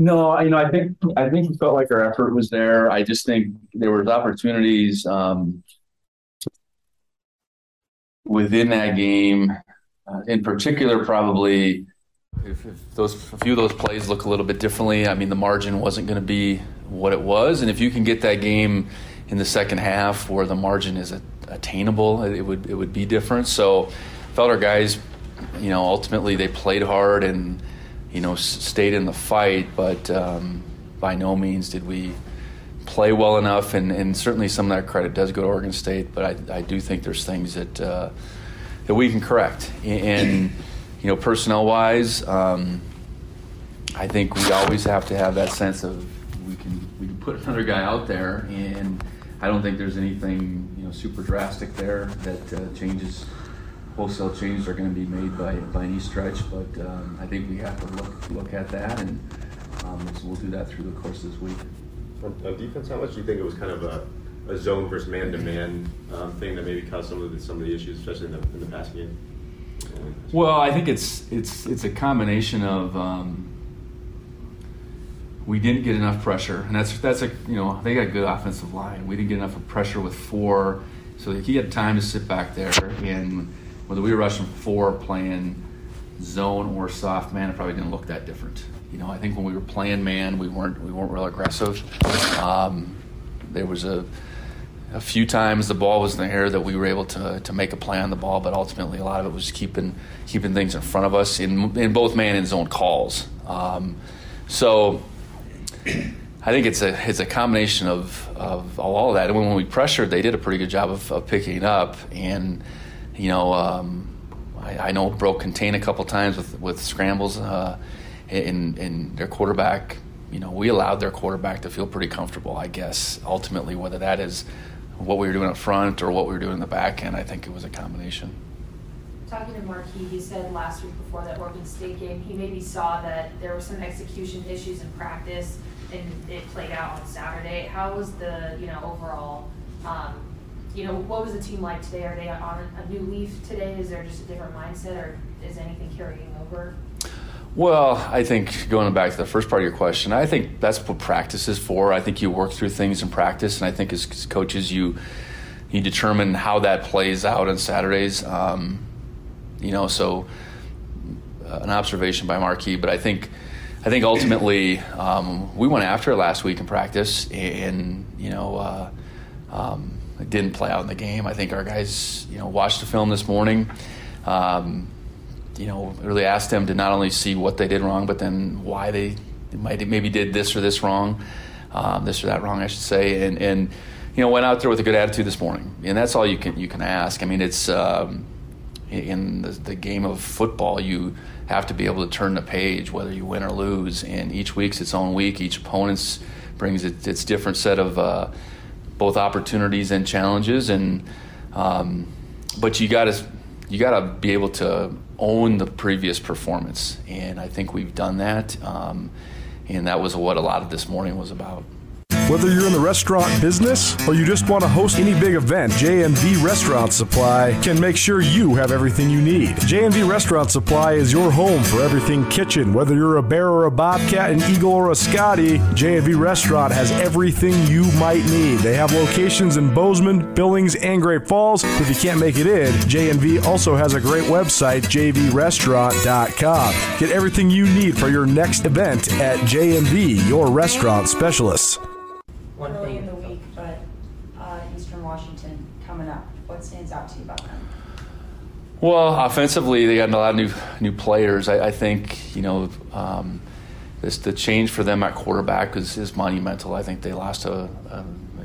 No, you know, I think I think we felt like our effort was there. I just think there was opportunities um, within that game, uh, in particular, probably if, if, those a few of those plays look a little bit differently. I mean, the margin wasn't going to be what it was, and if you can get that game in the second half where the margin is attainable, it would it would be different. So, felt our guys, you know, ultimately they played hard and you know, stayed in the fight, but um, by no means did we play well enough. And, and, certainly some of that credit does go to Oregon State, but I, I do think there's things that uh, that we can correct. And you know, personnel wise, um, I think we always have to have that sense of we can we can put another guy out there, and I don't think there's anything you know super drastic there that uh, changes wholesale changes are going to be made by, by any stretch, but um, I think we have to look look at that, and um, so we'll do that through the course of this week. On, on defense, how much do you think it was kind of a, a zone versus man-to-man um, thing that maybe caused some of the, some of the issues, especially in the, in the passing game? Well, I think it's it's it's a combination of um, we didn't get enough pressure, and that's that's a you know they got a good offensive line. We didn't get enough pressure with four, so he had time to sit back there and whether we were rushing four playing zone or soft man, it probably didn't look that different. You know, I think when we were playing man, we weren't we weren't real aggressive. Um, there was a a few times the ball was in the air that we were able to to make a play on the ball, but ultimately a lot of it was keeping keeping things in front of us in in both man and zone calls. Um, so. I think it's a it's a combination of, of all of that. And when we pressured, they did a pretty good job of, of picking up. And you know, um, I, I, know broke contain a couple times with with scrambles, uh, in in their quarterback. You know, we allowed their quarterback to feel pretty comfortable. I guess ultimately, whether that is what we were doing up front or what we were doing in the back end, I think it was a combination. Talking to Marquis, he said last week before that Oregon State game, he maybe saw that there were some execution issues in practice, and it played out on Saturday. How was the you know overall um, you know, what was the team like today? Are they on a new leaf today? Is there just a different mindset, or is anything carrying over? Well, I think going back to the first part of your question, I think that's what practice is for. I think you work through things in practice, and I think as coaches, you you determine how that plays out on Saturdays. Um, you know, so uh, an observation by Marquis, but I think I think ultimately um, we went after it last week in practice, and you know. Uh, um, it didn't play out in the game. I think our guys, you know, watched the film this morning. Um, you know, really asked them to not only see what they did wrong, but then why they might maybe did this or this wrong, um, this or that wrong, I should say, and and you know went out there with a good attitude this morning, and that's all you can you can ask. I mean, it's um, in the, the, game of football, you have to be able to turn the page, whether you win or lose, and each week's its own week. Each opponent's brings its, its different set of uh, both opportunities and challenges. And um, but you got to you got to be able to own the previous performance, and I think we've done that. Um, and that was what a lot of this morning was about. Whether you're in the restaurant business or you just want to host any big event, JMV Restaurant Supply can make sure you have everything you need. JMV Restaurant Supply is your home for everything kitchen. Whether you're a bear or a bobcat, an eagle or a Scotty, JMV Restaurant has everything you might need. They have locations in Bozeman, Billings, and Great Falls. If you can't make it in, JMV also has a great website, jvrestaurant.com. Get everything you need for your next event at JMV, your restaurant specialists one early in the week, but uh, Eastern Washington coming up. What stands out to you about them? Well, offensively, they got a lot of new new players. I, I think you know um, this the change for them at quarterback is, is monumental. I think they lost a, a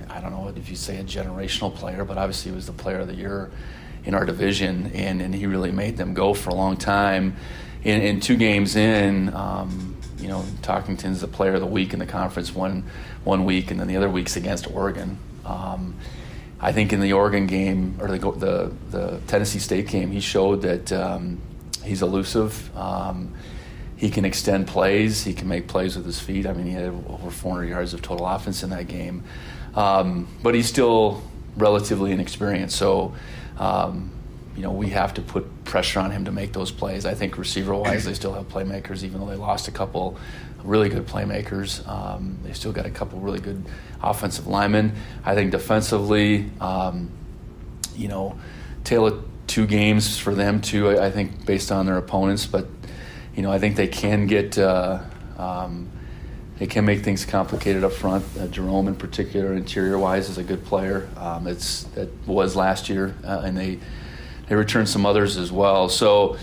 I don't know if you say a generational player, but obviously he was the player of the year in our division, and, and he really made them go for a long time. In, in two games in, um, you know, Talkington's the player of the week in the conference one one week, and then the other week's against Oregon. Um, I think in the Oregon game or the the, the Tennessee State game, he showed that um, he's elusive. Um, he can extend plays. He can make plays with his feet. I mean, he had over 400 yards of total offense in that game. Um, but he's still relatively inexperienced. So, um, you know, we have to put pressure on him to make those plays. I think receiver-wise, they still have playmakers, even though they lost a couple really good playmakers. Um, they still got a couple really good offensive linemen. I think defensively, um, you know, tail of two games for them too. I think based on their opponents, but you know, I think they can get. Uh, um, they can make things complicated up front. Uh, Jerome, in particular, interior-wise, is a good player. Um, it's that was last year, uh, and they they returned some others as well. So,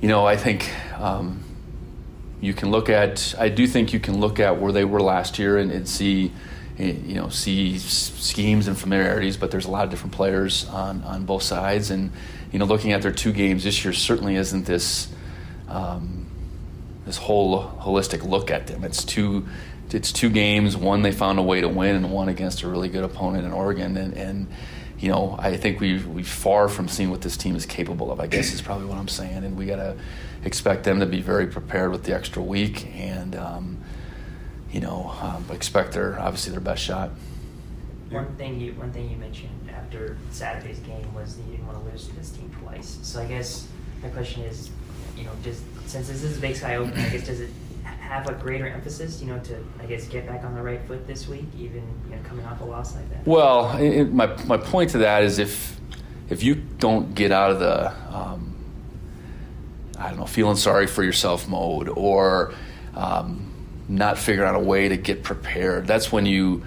you know, I think um, you can look at. I do think you can look at where they were last year and, and see, eh, you know, see schemes and familiarities. But there's a lot of different players on on both sides, and you know, looking at their two games this year certainly isn't this. Um, this whole holistic look at them. It's two, it's two games. One they found a way to win, and one against a really good opponent in Oregon. And, and you know, I think we we far from seeing what this team is capable of. I guess is probably what I'm saying. And we got to expect them to be very prepared with the extra week, and um, you know, um, expect their obviously their best shot. One thing you one thing you mentioned after Saturday's game was that you didn't want to lose to this team twice. So I guess my question is, you know, does since this is a Big Sky Open, I guess does it have a greater emphasis, you know, to I guess get back on the right foot this week, even you know, coming off a loss like that? Well, it, my my point to that is if if you don't get out of the um, I don't know feeling sorry for yourself mode or um, not figuring out a way to get prepared, that's when you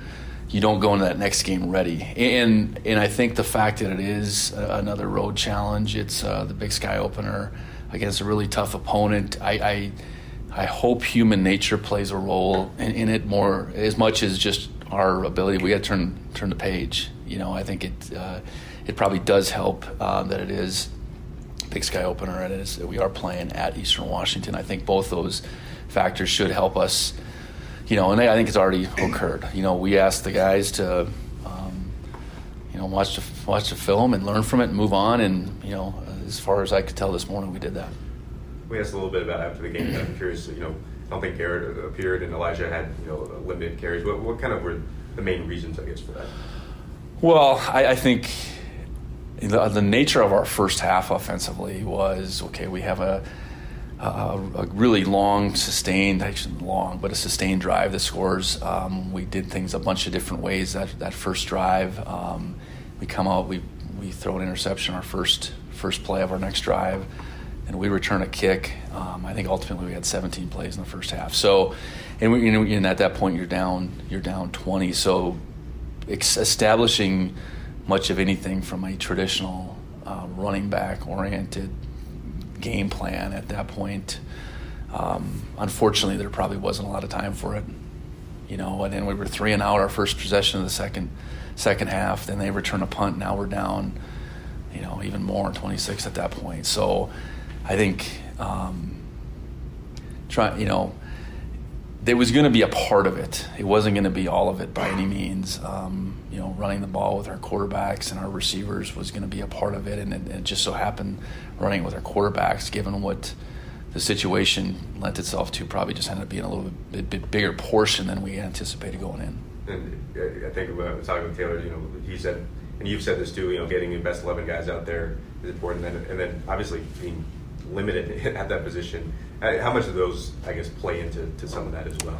you don't go into that next game ready. And and I think the fact that it is another road challenge, it's uh, the Big Sky opener against a really tough opponent. I, I, I hope human nature plays a role in, in, it more as much as just our ability. We got to turn turn the page. You know, I think it uh, it probably does help uh, that it is Big Sky opener and it is we are playing at Eastern Washington. I think both those factors should help us. You know, and I think it's already occurred. You know, we asked the guys to um, you know watch the watch the film and learn from it and move on and you know as far as I could tell this morning, we did that. We asked a little bit about after the game. I'm curious, you know, I don't think Garrett appeared and Elijah had, you know, limited carries. What, what kind of were the main reasons, I guess, for that? Well, I, I think the, the, nature of our first half offensively was okay. We have a, a, a really long, sustained, actually long, but a sustained drive that scores. Um, we did things a bunch of different ways that that first drive. Um, we come out, we we throw an interception our first first play of our next drive, and we return a kick. Um, I think ultimately we had 17 plays in the first half. So, and, we, and at that point you're down you're down 20. So, establishing much of anything from a traditional uh, running back oriented game plan at that point. Um, unfortunately, there probably wasn't a lot of time for it. You know, and then we were three and out our first possession of the second second half. Then they return a punt. Now we're down you know, even more, 26 at that point. So I think, um, try, you know, there was going to be a part of it. It wasn't going to be all of it by any means. Um, you know, running the ball with our quarterbacks and our receivers was going to be a part of it, and it, it just so happened running with our quarterbacks, given what the situation lent itself to, probably just ended up being a little bit, bit bigger portion than we anticipated going in. And I think about talking with Taylor, you know, he said and you've said this too, you know, getting the best 11 guys out there is important. And, and then obviously being limited at that position. Uh, how much of those, I guess, play into to some of that as well?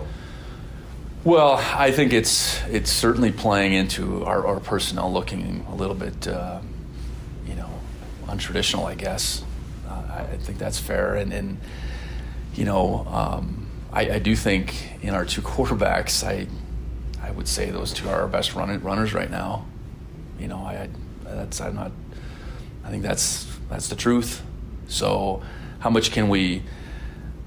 Well, I think it's it's certainly playing into our, our personnel looking a little bit, uh, you know, untraditional. I guess uh, I think that's fair, and, and you know, um, I, I, do think in our two quarterbacks, I I would say those two are our best run, runners right now you know, I that's I'm not. I think that's that's the truth. So, how much can we,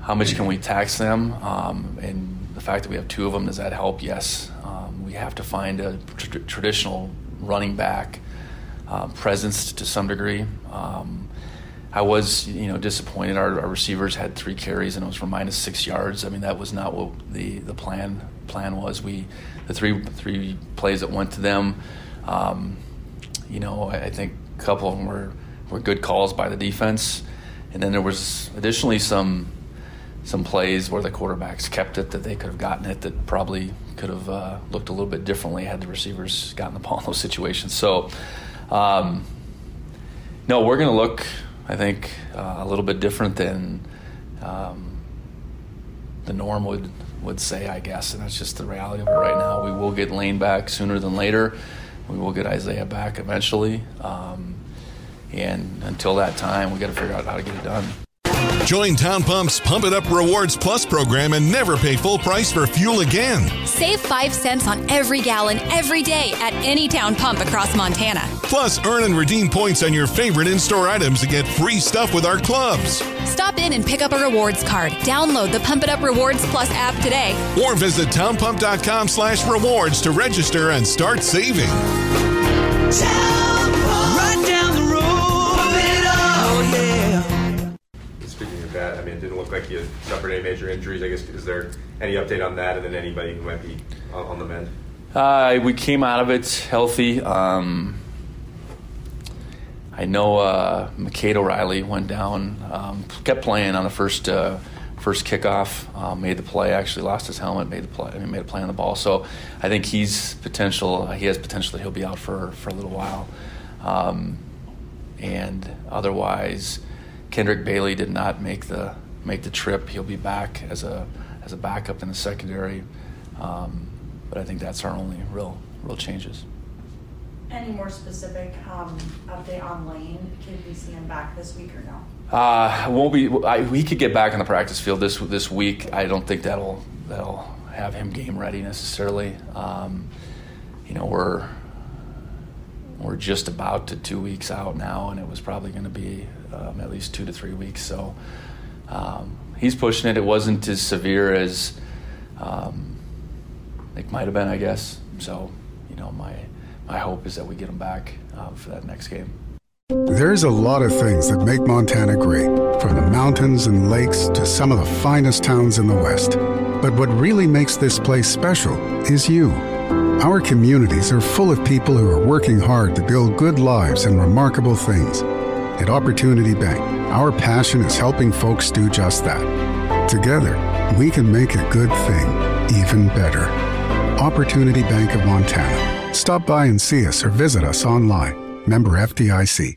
how much can we tax them? Um, and the fact that we have two of them does that help? Yes. Um, we have to find a tr- traditional running back uh, presence to some degree. Um, I was, you know, disappointed. Our, our, receivers had three carries and it was for minus six yards. I mean, that was not what the, the plan plan was. We the three three plays that went to them, um, you know, I, I, think a couple of them were were good calls by the defense, and then there was additionally some some plays where the quarterbacks kept it that they could have gotten it that probably could have uh, looked a little bit differently had the receivers gotten the ball in those situations. So, um, no, we're going to look I think uh, a little bit different than um, the norm would would say, I guess, and that's just the reality of it right now. We will get Lane back sooner than later. We will get Isaiah back eventually, um, and until that time, we got to figure out how to get it done. Join Town Pump's Pump It Up Rewards Plus program and never pay full price for fuel again. Save 5 cents on every gallon every day at any town pump across Montana. Plus, earn and redeem points on your favorite in store items to get free stuff with our clubs. Stop in and pick up a rewards card. Download the Pump It Up Rewards Plus app today. Or visit townpump.com slash rewards to register and start saving. that? Like you suffered any major injuries. I guess is there any update on that, and then anybody who might be on, on the mend? Uh, we came out of it healthy. Um, I know uh, McCade O'Reilly went down, um, kept playing on the first uh, first kickoff, uh, made the play. Actually, lost his helmet, made the play. I mean, made a play on the ball. So I think he's potential. He has potential. That he'll be out for for a little while. Um, and otherwise, Kendrick Bailey did not make the make the trip. He'll be back as a as a backup in the secondary, um, but I think that's our only real real changes. Any more specific um, update on Lane? Can we see him back this week or no? Uh, won't be. I, he could get back on the practice field this this week. I don't think that'll that'll have him game ready necessarily. Um, you know, we're we're just about to two weeks out now, and it was probably going to be um, at least two to three weeks. So um, he's pushing it. It wasn't as severe as um, it might have been, I guess. So you know, my my hope is that we get him back uh, for that next game. There's a lot of things that make Montana great, from the mountains and lakes to some of the finest towns in the West. But what really makes this place special is you. Our communities are full of people who are working hard to build good lives and remarkable things. At Opportunity Bank, our passion is helping folks do just that. Together, we can make a good thing even better. Opportunity Bank of Montana. Stop by and see us or visit us online. Member FDIC.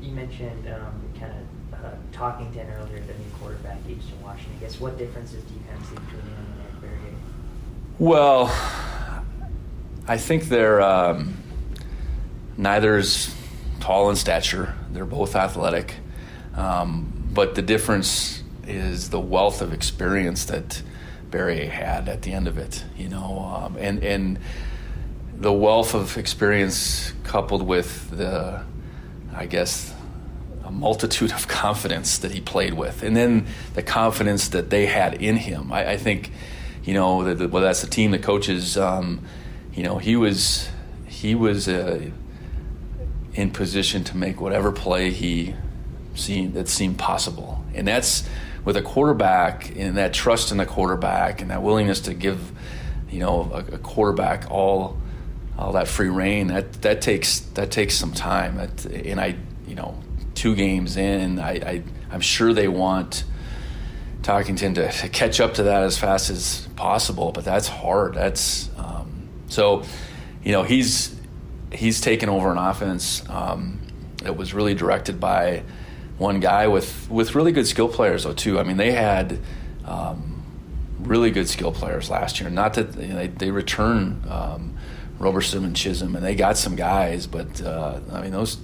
You mentioned um, kind of uh, talking to earlier, the new quarterback, Eastern Washington. I guess what differences do you kind of see between him and Eric Barriere? Well, I think they're um, neither's tall in stature. They're both athletic, um, but the difference is the wealth of experience that Barry had at the end of it. You know, um, and and the wealth of experience coupled with the, I guess, a multitude of confidence that he played with, and then the confidence that they had in him. I, I think, you know, that, well, that's the team, the coaches. Um, you know, he was he was uh, in position to make whatever play he seen that seemed possible, and that's with a quarterback and that trust in the quarterback and that willingness to give, you know, a, a quarterback all all that free reign. That that takes that takes some time. That, and I, you know, two games in, I, I I'm sure they want Talkington to, to catch up to that as fast as possible, but that's hard. That's so, you know, he's he's taken over an offense um, that was really directed by one guy with with really good skill players though too. I mean, they had um, really good skill players last year. Not that you know, they they return um, Roberson and Chism, and they got some guys, but uh, I mean those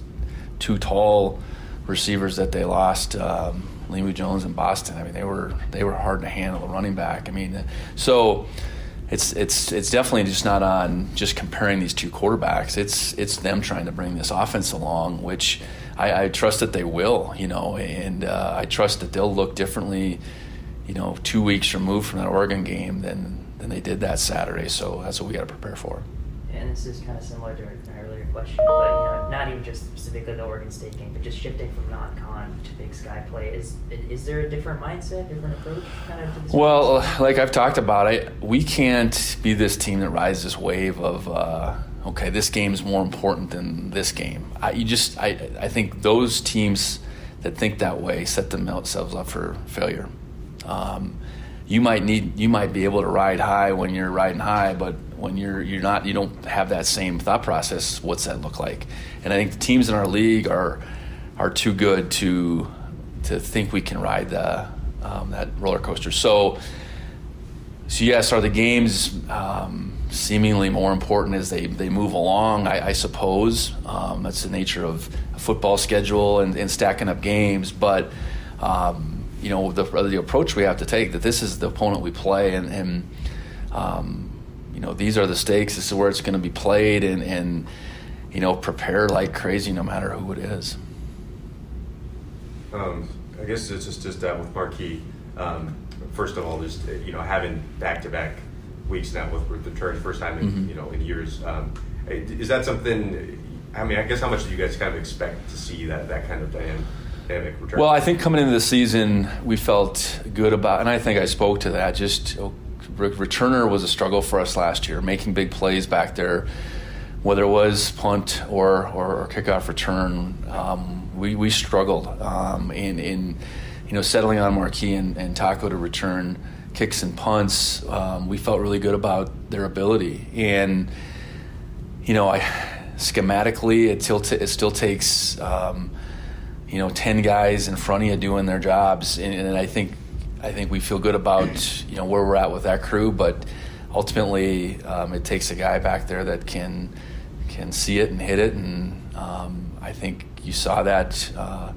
two tall receivers that they lost. Um, Limu Jones and Boston. I mean, they were they were hard to handle. Running back. I mean, so it's it's it's definitely just not on just comparing these two quarterbacks. It's it's them trying to bring this offense along, which I, I trust that they will, you know, and uh, I trust that they'll look differently, you know, two weeks removed from that Oregon game than than they did that Saturday. So that's what we got to prepare for. and this is kind of similar to question, but you know, not even just specifically the Oregon State game, but just shifting from non-con to Big Sky play. Is is there a different mindset, different approach, kind of to this? Well, like I've talked about, we can't be this team that rides this wave of. Uh, okay, this game is more important than this game. I, you just, I, I think those teams that think that way set themselves up for failure. Um, you might need, you might be able to ride high when you're riding high, but when you're you're not, you don't have that same thought process. What's that look like? And I think the teams in our league are are too good to to think we can ride the um, that roller coaster. So, so yes, are the games? Um, seemingly more important as they, they move along, I, I suppose. Um, that's the nature of a football schedule and, and stacking up games. But, um, you know, the, the approach we have to take that this is the opponent we play and, and um, you know, these are the stakes. This is where it's going to be played and, and, you know, prepare like crazy no matter who it is. Um, I guess it's just, just uh, with Marquis, um, first of all, just, you know, having back-to-back weeks now with, with the church, first time in mm-hmm. you know in years. Um, is that something? I mean, I guess how much do you guys kind of expect to see that that kind of dynamic return? Well, I think coming into the season, we felt good about, and I think I spoke to that. Just returner was a struggle for us last year, making big plays back there, whether it was punt or or, or kickoff return. Um, we we struggled um, in in you know settling on Marquis and, and Taco to return kicks and punts, um, we felt really good about their ability. And you know, I schematically, it still t- it still takes um, you know ten guys in front of you doing their jobs, and, and, I think I think we feel good about you know where we're at with that crew, but ultimately, um, it takes a guy back there that can can see it and hit it, and um, I think you saw that. Uh,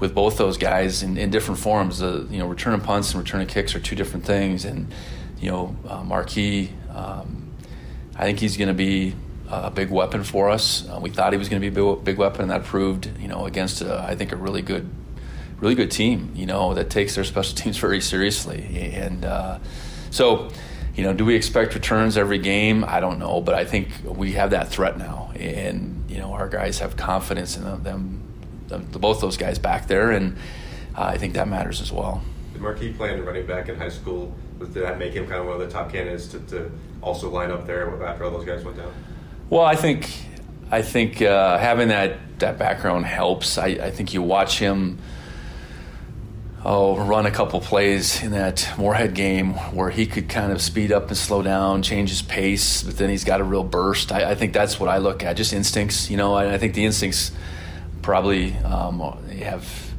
with both those guys in, in different forms. The you know returning punts and returning kicks are two different things, and you know uh, Marquis, um, I think he's going to be a big weapon for us. Uh, we thought he was going to be a big, weapon, and that proved you know against a, I think a really good, really good team. You know that takes their special teams very seriously, and uh, so. You know, do we expect returns every game? I don't know, but I think we have that threat now, and you know, our guys have confidence in them the, the, both those guys back there, and uh, I think that matters as well. Did Marquis play running back in high school? Did that make him kind of one of the top candidates to, to also line up there after all those guys went down? Well, I think I think uh, having that that background helps. I, I think you watch him oh, run a couple plays in that Morehead game where he could kind of speed up and slow down, change his pace, but then he's got a real burst. I, I think that's what I look at, just instincts. You know, I, think the instincts probably um, have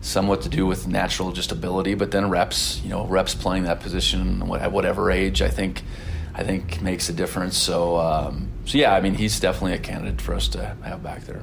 somewhat to do with natural just ability, but then reps, you know, reps playing that position at whatever age, I think, I think makes a difference. So, um, so yeah, I mean, he's definitely a candidate for us to have back there.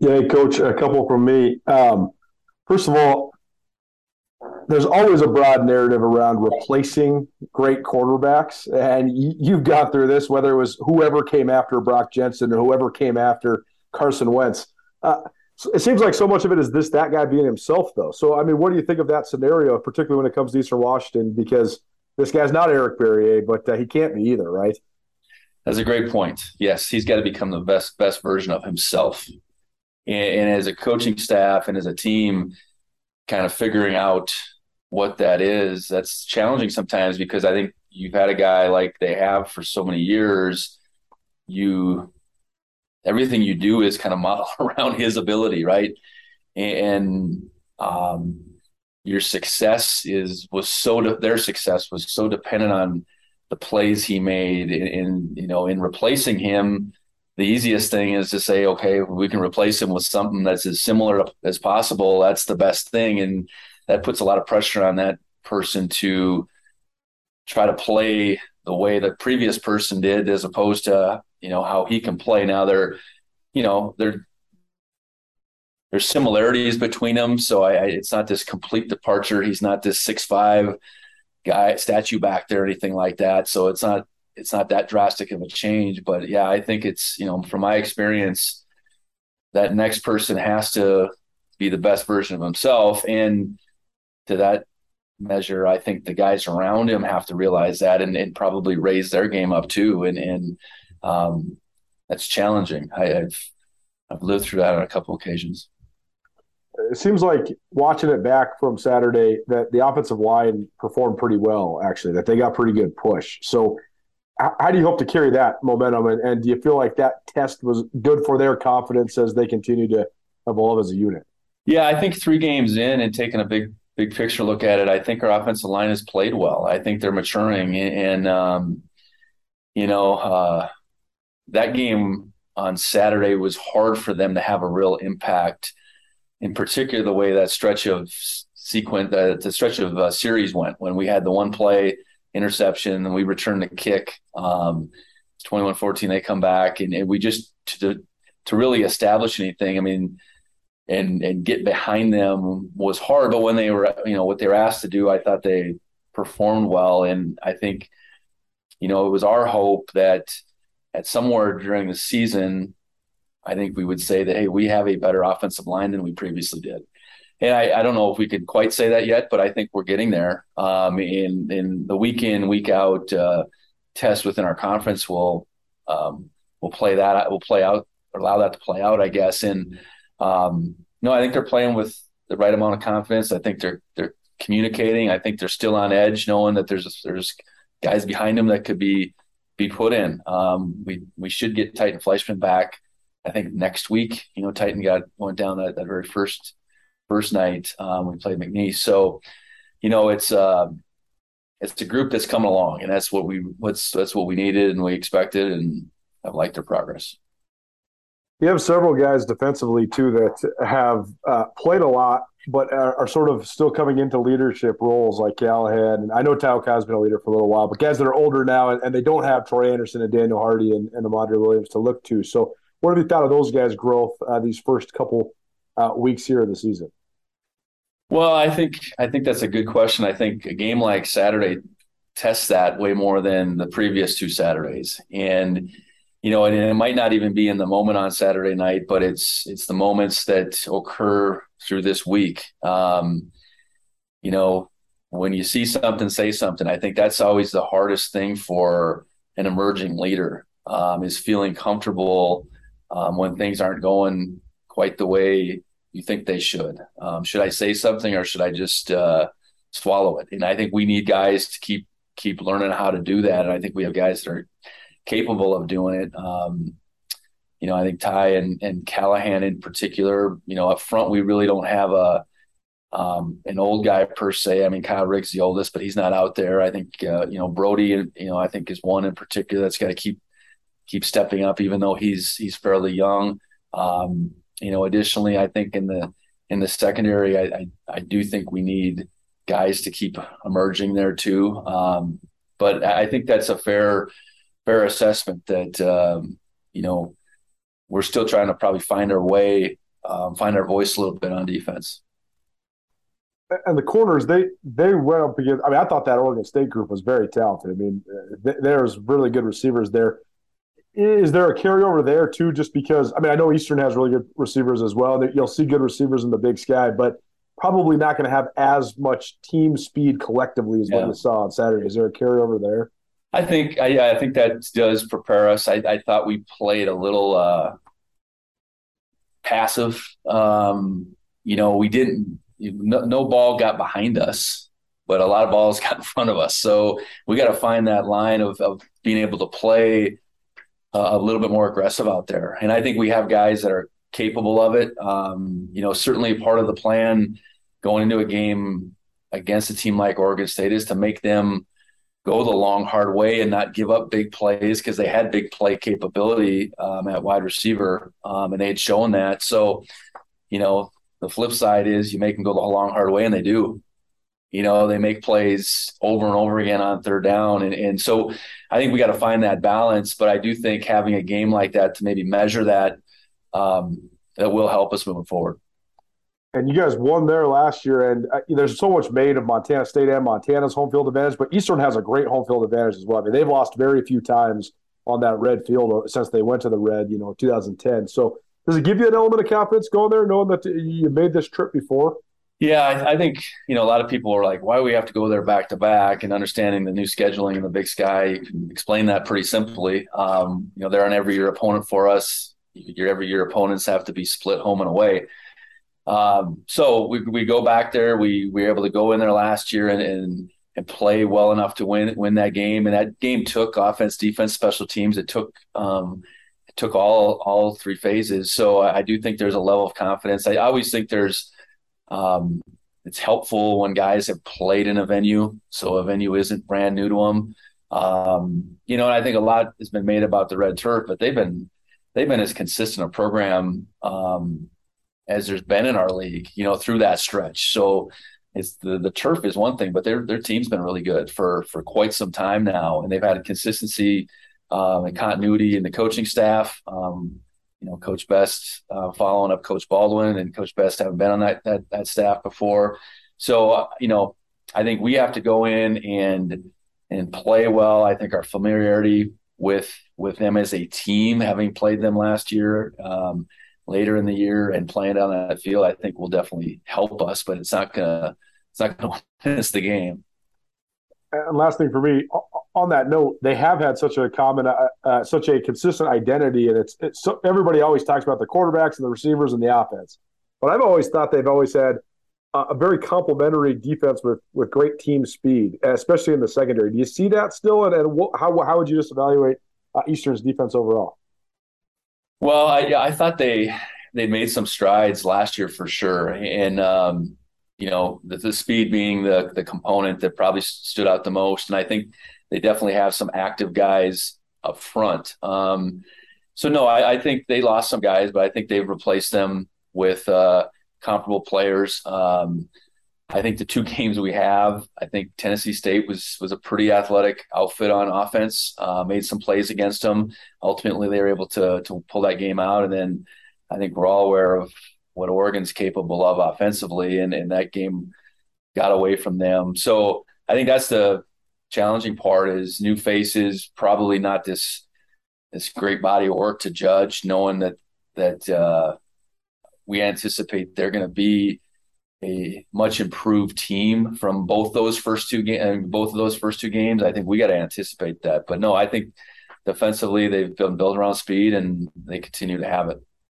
Yeah, Coach, a couple from me. Um, first of all, there's always a broad narrative around replacing great quarterbacks, and you, have gone through this, whether it was whoever came after Brock Jensen or whoever came after Carson Wentz. Uh, it seems like so much of it is this that guy being himself, though. So, I mean, what do you think of that scenario, particularly when it comes to Eastern Washington? Because this guy's not Eric Barriere, but uh, he can't be either, right? That's a great point. Yes, he's got to become the best best version of himself and, and as a coaching staff and as a team, kind of figuring out what that is, that's challenging sometimes because I think you've had a guy like they have for so many years. You everything you do is kind of modeled around his ability, right? And um, your success is was so de- their success was so dependent on the plays he made in, in you know in replacing him the easiest thing is to say, okay, we can replace him with something that's as similar as possible. That's the best thing. And that puts a lot of pressure on that person to try to play the way the previous person did, as opposed to you know how he can play. Now they're, you know, they're there's similarities between them, so I, I, it's not this complete departure. He's not this six five guy statue back there or anything like that. So it's not it's not that drastic of a change. But yeah, I think it's you know from my experience, that next person has to be the best version of himself, and to that measure, I think the guys around him have to realize that and, and probably raise their game up too. And and um, that's challenging. I, have I've lived through that on a couple occasions. It seems like watching it back from Saturday that the offensive line performed pretty well. Actually, that they got pretty good push. So. How do you hope to carry that momentum, and, and do you feel like that test was good for their confidence as they continue to evolve as a unit? Yeah, I think three games in and taking a big big picture look at it, I think our offensive line has played well. I think they're maturing, and um, you know uh, that game on Saturday was hard for them to have a real impact. In particular, the way that stretch of sequence, uh, the stretch of uh, series went when we had the one play interception and we returned the kick. Um, 21-14, they come back and, and we just to to really establish anything. I mean and and get behind them was hard. But when they were, you know, what they were asked to do, I thought they performed well. And I think, you know, it was our hope that at somewhere during the season, I think we would say that hey, we have a better offensive line than we previously did. And I, I don't know if we could quite say that yet, but I think we're getting there. Um, in in the week in week out uh, test within our conference will um, will play that will play out allow that to play out, I guess. And um, no, I think they're playing with the right amount of confidence. I think they're they're communicating. I think they're still on edge, knowing that there's there's guys behind them that could be be put in. Um, we we should get Titan Fleischman back. I think next week. You know, Titan got went down that, that very first first night um, we played McNeese. So, you know, it's uh, it's a group that's coming along, and that's what we what's that's what we needed and we expected, and I've liked their progress. You have several guys defensively too that have uh, played a lot, but are, are, sort of still coming into leadership roles, like Callahan. And I know Tao has been a leader for a little while, but guys that are older now and, and they don't have Troy Anderson and Daniel Hardy and, and Amandre Williams to look to. So, what have you thought of those guys' growth uh, these first couple uh, weeks here of the season? Well, I think I think that's a good question. I think a game like Saturday tests that way more than the previous two Saturdays, and you know, and it might not even be in the moment on Saturday night, but it's it's the moments that occur through this week. Um, you know, when you see something, say something. I think that's always the hardest thing for an emerging leader um, is feeling comfortable um, when things aren't going quite the way you think they should. Um, should I say something or should I just uh, swallow it? And I think we need guys to keep keep learning how to do that. And I think we have guys that are capable of doing it. Um, you know, I think Ty and, and Callahan in particular, you know, up front, we really don't have a, um, an old guy per se. I mean, Kyle Riggs the oldest, but he's not out there. I think, uh, you know, Brody, you know, I think is one in particular that's got to keep, keep stepping up, even though he's, he's fairly young. Um, you know, additionally, I think in the, in the secondary, I, I, I do think we need guys to keep emerging there too. Um, but I think that's a fair, fair assessment that um, you know we're still trying to probably find our way, um, find our voice a little bit on defense. And the corners, they they went up against. I mean, I thought that Oregon State group was very talented. I mean, th- there's really good receivers there. Is there a carryover there too? Just because I mean, I know Eastern has really good receivers as well. You'll see good receivers in the Big Sky, but probably not going to have as much team speed collectively as yeah. what you saw on Saturday. Is there a carryover there? I think I, I think that does prepare us. I, I thought we played a little uh, passive. Um, you know, we didn't. No, no, ball got behind us, but a lot of balls got in front of us. So we got to find that line of, of being able to play a little bit more aggressive out there. And I think we have guys that are capable of it. Um, you know, certainly part of the plan going into a game against a team like Oregon State is to make them go the long hard way and not give up big plays because they had big play capability um, at wide receiver um, and they had shown that. So, you know, the flip side is you make them go the long hard way and they do. You know, they make plays over and over again on third down. And, and so I think we got to find that balance. But I do think having a game like that to maybe measure that, um, that will help us moving forward. And you guys won there last year, and uh, there's so much made of Montana State and Montana's home field advantage, but Eastern has a great home field advantage as well. I mean, they've lost very few times on that red field since they went to the red, you know, 2010. So does it give you an element of confidence going there, knowing that you made this trip before? Yeah, I, I, think you know a lot of people are like, "Why do we have to go there back to back?" And understanding the new scheduling in the Big Sky, you can explain that pretty simply. Um, you know, they're an every year opponent for us. Your every year opponents have to be split home and away. Um, so we, we go back there. We, we were able to go in there last year and, and, and play well enough to win win that game. And that game took offense, defense, special teams. It took um, it took all all three phases. So I, I do think there's a level of confidence. I always think there's um, it's helpful when guys have played in a venue, so a venue isn't brand new to them. Um, you know, I think a lot has been made about the red turf, but they've been they've been as consistent a program um, as there's been in our league, you know, through that stretch. So it's the the turf is one thing, but their their team's been really good for for quite some time now, and they've had consistency um, and continuity in the coaching staff. Um, you know, Coach Best uh, following up Coach Baldwin and Coach Best haven't been on that that, that staff before. So uh, you know, I think we have to go in and and play well. I think our familiarity with with them as a team, having played them last year. Um, later in the year and playing on that field, I think will definitely help us. But it's not gonna it's not gonna win us the game. And last thing for me, on that note, they have had such a common, uh, uh, such a consistent identity, and it's it's so, everybody always talks about the quarterbacks and the receivers and the offense. But I've always thought they've always had a very complementary defense with with great team speed, especially in the secondary. Do you see that still? And, and how how would you just evaluate uh, Eastern's defense overall? Well, I, I thought they they made some strides last year for sure, and um, you know the, the, speed being the the component that probably stood out the most, and I think they definitely have some active guys up front. Um, so no, I, I, think they lost some guys, but I think they've replaced them with uh, comparable players. Um, I think the two games we have, I think Tennessee State was was a pretty athletic outfit on offense. Uh, made some plays against them. Ultimately, they were able to to pull that game out. And then I think we're all aware of what Oregon's capable of offensively, and, and that game got away from them. So I think that's the challenging part is new faces, probably not this this great body of work to judge, knowing that that uh, we anticipate they're going to be a much improved team from both those first two games. Both of those first two games, I think we got to anticipate that. But no, I think defensively they've been built around speed and they continue to have it.